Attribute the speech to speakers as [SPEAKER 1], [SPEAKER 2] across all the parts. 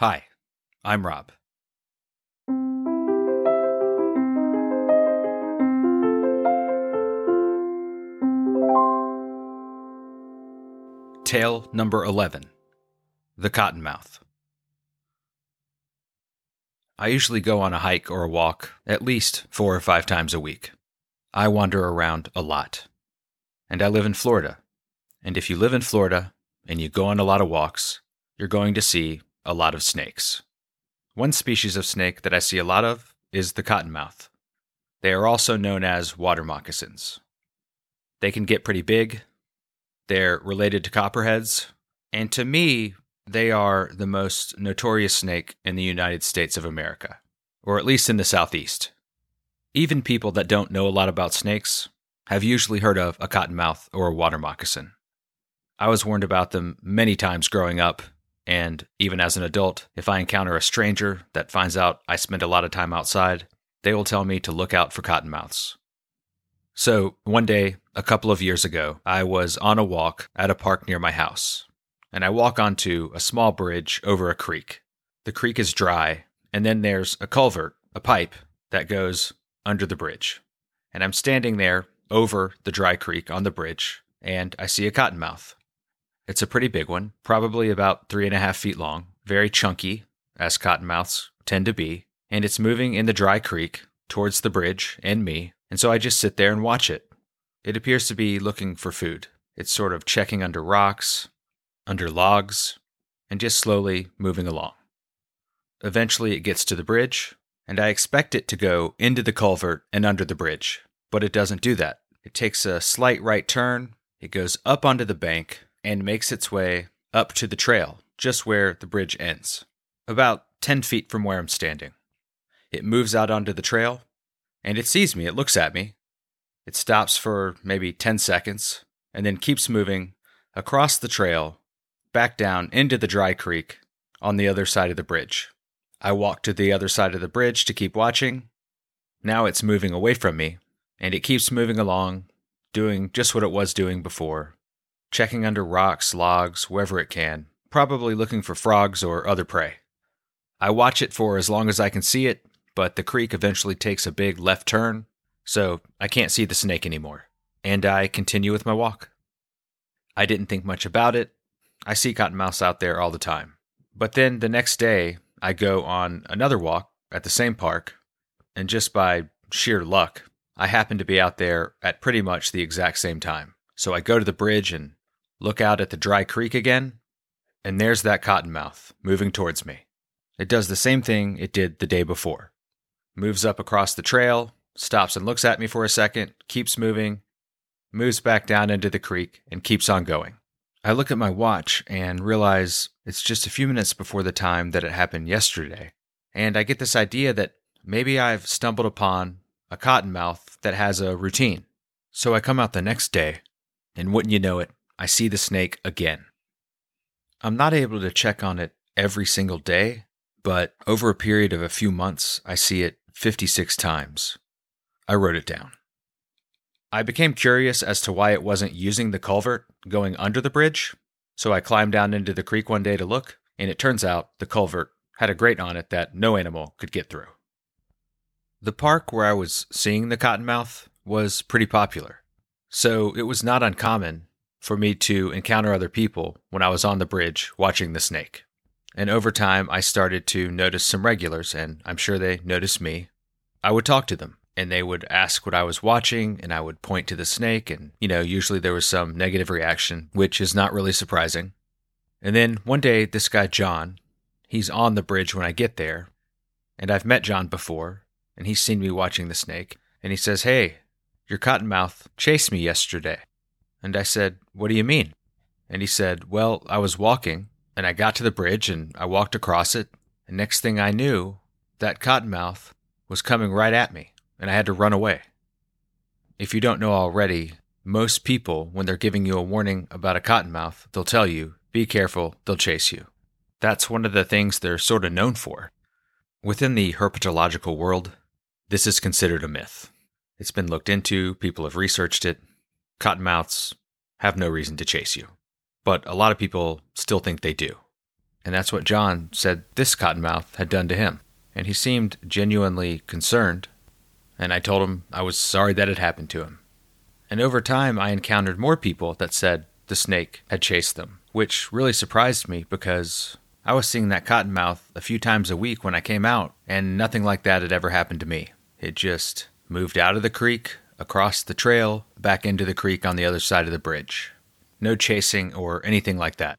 [SPEAKER 1] Hi, I'm Rob. Tale number 11 The Cottonmouth. I usually go on a hike or a walk at least four or five times a week. I wander around a lot. And I live in Florida. And if you live in Florida and you go on a lot of walks, you're going to see a lot of snakes. One species of snake that I see a lot of is the cottonmouth. They are also known as water moccasins. They can get pretty big. They're related to copperheads. And to me, they are the most notorious snake in the United States of America, or at least in the Southeast. Even people that don't know a lot about snakes have usually heard of a cottonmouth or a water moccasin. I was warned about them many times growing up, and even as an adult, if I encounter a stranger that finds out I spend a lot of time outside, they will tell me to look out for cottonmouths. So, one day, a couple of years ago, I was on a walk at a park near my house, and I walk onto a small bridge over a creek. The creek is dry, and then there's a culvert, a pipe, that goes under the bridge. And I'm standing there over the dry creek on the bridge, and I see a cottonmouth. It's a pretty big one, probably about three and a half feet long, very chunky, as cottonmouths tend to be, and it's moving in the dry creek towards the bridge and me, and so I just sit there and watch it. It appears to be looking for food. It's sort of checking under rocks, under logs, and just slowly moving along. Eventually, it gets to the bridge, and I expect it to go into the culvert and under the bridge, but it doesn't do that. It takes a slight right turn, it goes up onto the bank, and makes its way up to the trail, just where the bridge ends, about 10 feet from where I'm standing. It moves out onto the trail, and it sees me. It looks at me. It stops for maybe 10 seconds, and then keeps moving across the trail, back down into the dry creek on the other side of the bridge. I walk to the other side of the bridge to keep watching. Now it's moving away from me, and it keeps moving along, doing just what it was doing before, checking under rocks, logs, wherever it can, probably looking for frogs or other prey. I watch it for as long as I can see it, but the creek eventually takes a big left turn, so I can't see the snake anymore, and I continue with my walk. I didn't think much about it. I see cottonmouths out there all the time. But then the next day, I go on another walk at the same park, and just by sheer luck, I happen to be out there at pretty much the exact same time. So I go to the bridge and look out at the dry creek again, and there's that cottonmouth moving towards me. It does the same thing it did the day before. Moves up across the trail, stops and looks at me for a second, keeps moving, moves back down into the creek, and keeps on going. I look at my watch and realize it's just a few minutes before the time that it happened yesterday. And I get this idea that maybe I've stumbled upon a cottonmouth that has a routine. So I come out the next day, and wouldn't you know it, I see the snake again. I'm not able to check on it every single day, but over a period of a few months, I see it 56 times. I wrote it down. I became curious as to why it wasn't using the culvert going under the bridge, so I climbed down into the creek one day to look, and it turns out the culvert had a grate on it that no animal could get through. The park where I was seeing the cottonmouth was pretty popular, so it was not uncommon for me to encounter other people when I was on the bridge watching the snake. And over time, I started to notice some regulars, and I'm sure they noticed me. I would talk to them, and they would ask what I was watching, and I would point to the snake, and, you know, usually there was some negative reaction, which is not really surprising. And then one day, this guy, John, he's on the bridge when I get there, and I've met John before, and he's seen me watching the snake, and he says, Hey, your cottonmouth chased me yesterday. And I said, What do you mean? And he said, Well, I was walking and I got to the bridge and I walked across it. And next thing I knew, that cottonmouth was coming right at me and I had to run away. If you don't know already, most people, when they're giving you a warning about a cottonmouth, they'll tell you, Be careful, they'll chase you. That's one of the things they're sort of known for. Within the herpetological world, this is considered a myth. It's been looked into, people have researched it, cottonmouths have no reason to chase you. But a lot of people still think they do. And that's what John said this cottonmouth had done to him. And he seemed genuinely concerned. And I told him I was sorry that had happened to him. And over time, I encountered more people that said the snake had chased them, which really surprised me because I was seeing that cottonmouth a few times a week when I came out, and nothing like that had ever happened to me. It just moved out of the creek, across the trail, back into the creek on the other side of the bridge. No chasing or anything like that.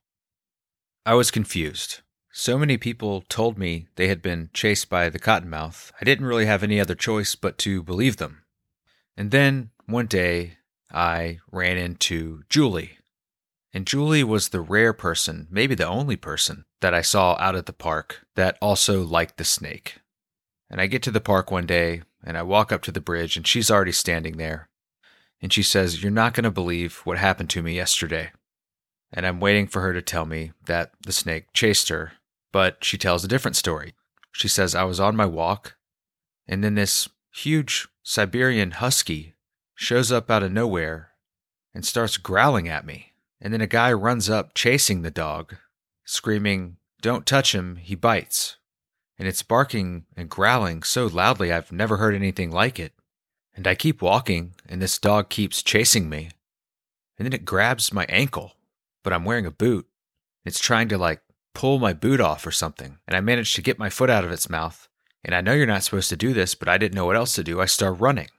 [SPEAKER 1] I was confused. So many people told me they had been chased by the cottonmouth, I didn't really have any other choice but to believe them. And then, one day, I ran into Julie. And Julie was the rare person, maybe the only person, that I saw out at the park that also liked the snake. And I get to the park one day and I walk up to the bridge and she's already standing there. And she says, You're not going to believe what happened to me yesterday. And I'm waiting for her to tell me that the snake chased her, but she tells a different story. She says, I was on my walk and then this huge Siberian husky shows up out of nowhere and starts growling at me. And then a guy runs up chasing the dog, screaming, Don't touch him, he bites. And it's barking and growling so loudly I've never heard anything like it. And I keep walking, and this dog keeps chasing me. And then it grabs my ankle, but I'm wearing a boot. It's trying to like pull my boot off or something. And I manage to get my foot out of its mouth. And I know you're not supposed to do this, but I didn't know what else to do. I start running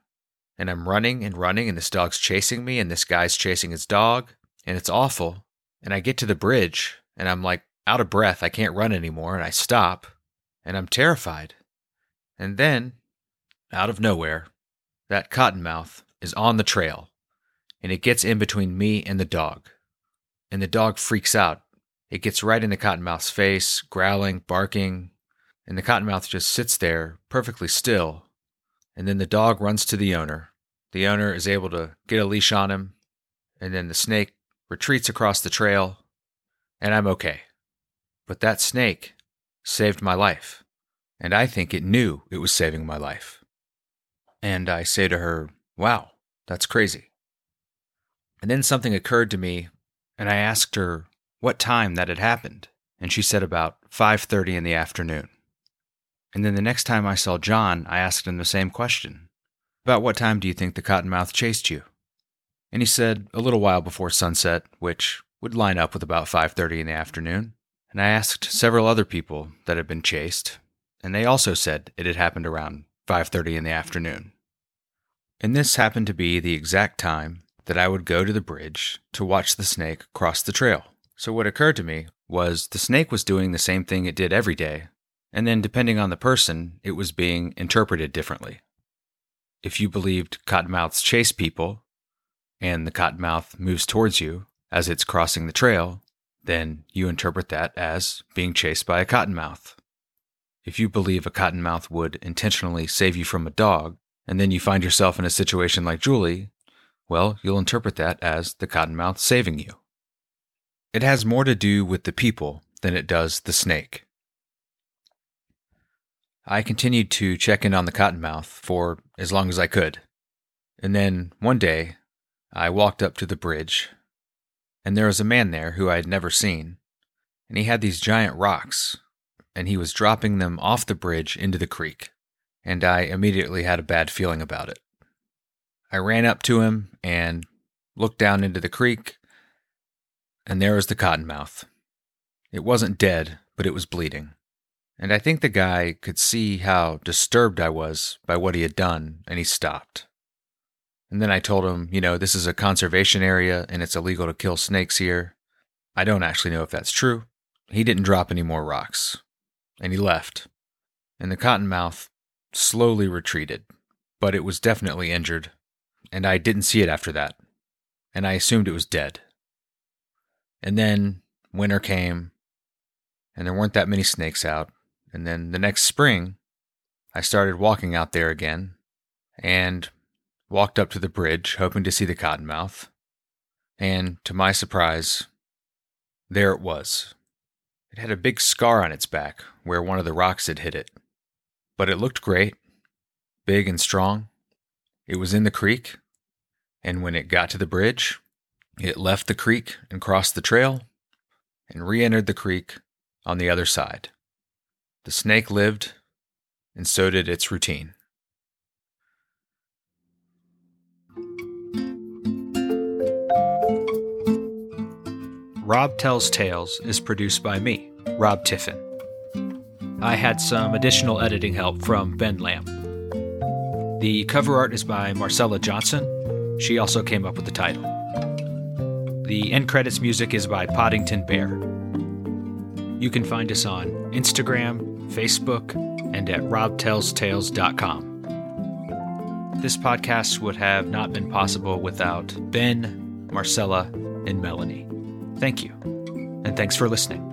[SPEAKER 1] and I'm running and running, and this dog's chasing me, and this guy's chasing his dog, and it's awful. And I get to the bridge, and I'm like out of breath. I can't run anymore, and I stop, and I'm terrified. And then, out of nowhere, that cottonmouth is on the trail, and it gets in between me and the dog. And the dog freaks out. It gets right in the cottonmouth's face, growling, barking, and the cottonmouth just sits there perfectly still. And then the dog runs to the owner, the owner is able to get a leash on him, and then the snake retreats across the trail, and I'm okay. But that snake saved my life, and I think it knew it was saving my life. And I say to her, Wow, that's crazy. And then something occurred to me, and I asked her what time that had happened, and she said about 5:30 in the afternoon. And then the next time I saw John, I asked him the same question. About what time do you think the cottonmouth chased you? And he said, a little while before sunset, which would line up with about 5:30 in the afternoon. And I asked several other people that had been chased, and they also said it had happened around 5:30 in the afternoon. And this happened to be the exact time that I would go to the bridge to watch the snake cross the trail. So what occurred to me was the snake was doing the same thing it did every day, and then depending on the person, it was being interpreted differently if you believed cottonmouths chase people and the cottonmouth moves towards you as it's crossing the trail, then you interpret that as being chased by a cottonmouth. If you believe a cottonmouth would intentionally save you from a dog, and then you find yourself in a situation like Julie, well, you'll interpret that as the cottonmouth saving you. It has more to do with the people than it does the snake. I continued to check in on the cottonmouth for as long as I could. And then one day, I walked up to the bridge, and there was a man there who I had never seen, and he had these giant rocks, and he was dropping them off the bridge into the creek, and I immediately had a bad feeling about it. I ran up to him and looked down into the creek, and there was the cottonmouth. It wasn't dead, but it was bleeding. And I think the guy could see how disturbed I was by what he had done, and he stopped. And then I told him, you know, this is a conservation area and it's illegal to kill snakes here. I don't actually know if that's true. He didn't drop any more rocks. And he left. And the cottonmouth slowly retreated, but it was definitely injured. And I didn't see it after that. And I assumed it was dead. And then winter came, and there weren't that many snakes out. And then the next spring, I started walking out there again and walked up to the bridge, hoping to see the cottonmouth. And to my surprise, there it was. It had a big scar on its back where one of the rocks had hit it. But it looked great, big and strong. It was in the creek, and when it got to the bridge, it left the creek and crossed the trail and re entered the creek on the other side. The snake lived, and so did its routine. Rob Tells Tales is produced by me, Rob Tiffin. I had some additional editing help from Ben Lamb. The cover art is by Marcella Johnson. She also came up with the title. The end credits music is by Poddington Bear. You can find us on Instagram, Facebook, and at robtellstales.com. This podcast would have not been possible without Ben, Marcella, and Melanie. Thank you, and thanks for listening.